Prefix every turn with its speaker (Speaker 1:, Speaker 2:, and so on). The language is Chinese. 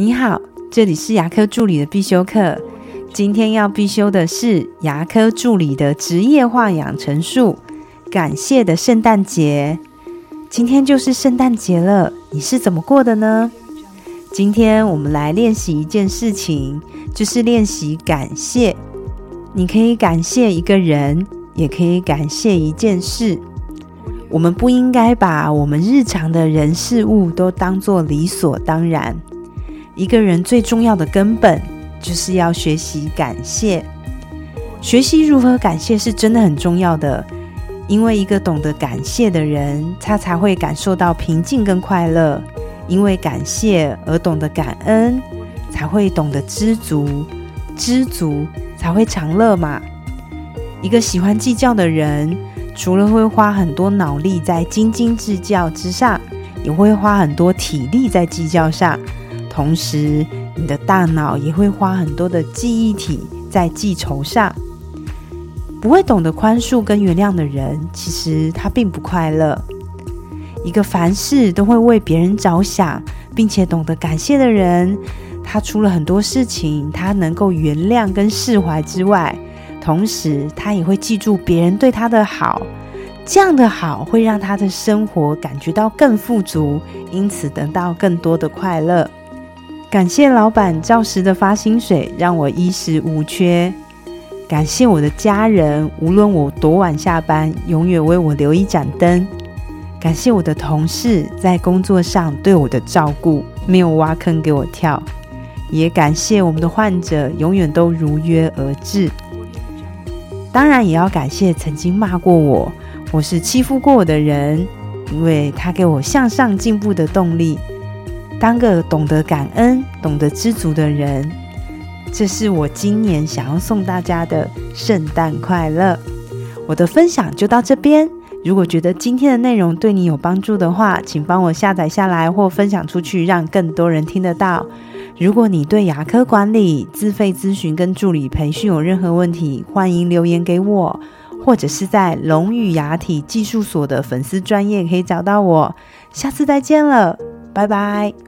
Speaker 1: 你好，这里是牙科助理的必修课。今天要必修的是牙科助理的职业化养成术。感谢的圣诞节，今天就是圣诞节了，你是怎么过的呢？今天我们来练习一件事情，就是练习感谢。你可以感谢一个人，也可以感谢一件事。我们不应该把我们日常的人事物都当作理所当然。一个人最重要的根本，就是要学习感谢。学习如何感谢是真的很重要的，因为一个懂得感谢的人，他才会感受到平静跟快乐。因为感谢而懂得感恩，才会懂得知足，知足才会长乐嘛。一个喜欢计较的人，除了会花很多脑力在斤斤计较之上，也会花很多体力在计较上。同时，你的大脑也会花很多的记忆体在记仇上。不会懂得宽恕跟原谅的人，其实他并不快乐。一个凡事都会为别人着想，并且懂得感谢的人，他除了很多事情，他能够原谅跟释怀之外，同时他也会记住别人对他的好。这样的好会让他的生活感觉到更富足，因此得到更多的快乐。感谢老板照实的发薪水，让我衣食无缺。感谢我的家人，无论我多晚下班，永远为我留一盏灯。感谢我的同事在工作上对我的照顾，没有挖坑给我跳。也感谢我们的患者，永远都如约而至。当然，也要感谢曾经骂过我，或是欺负过我的人，因为他给我向上进步的动力。当个懂得感恩、懂得知足的人，这是我今年想要送大家的圣诞快乐。我的分享就到这边。如果觉得今天的内容对你有帮助的话，请帮我下载下来或分享出去，让更多人听得到。如果你对牙科管理、自费咨询跟助理培训有任何问题，欢迎留言给我，或者是在龙语牙体技术所的粉丝专业可以找到我。下次再见了，拜拜。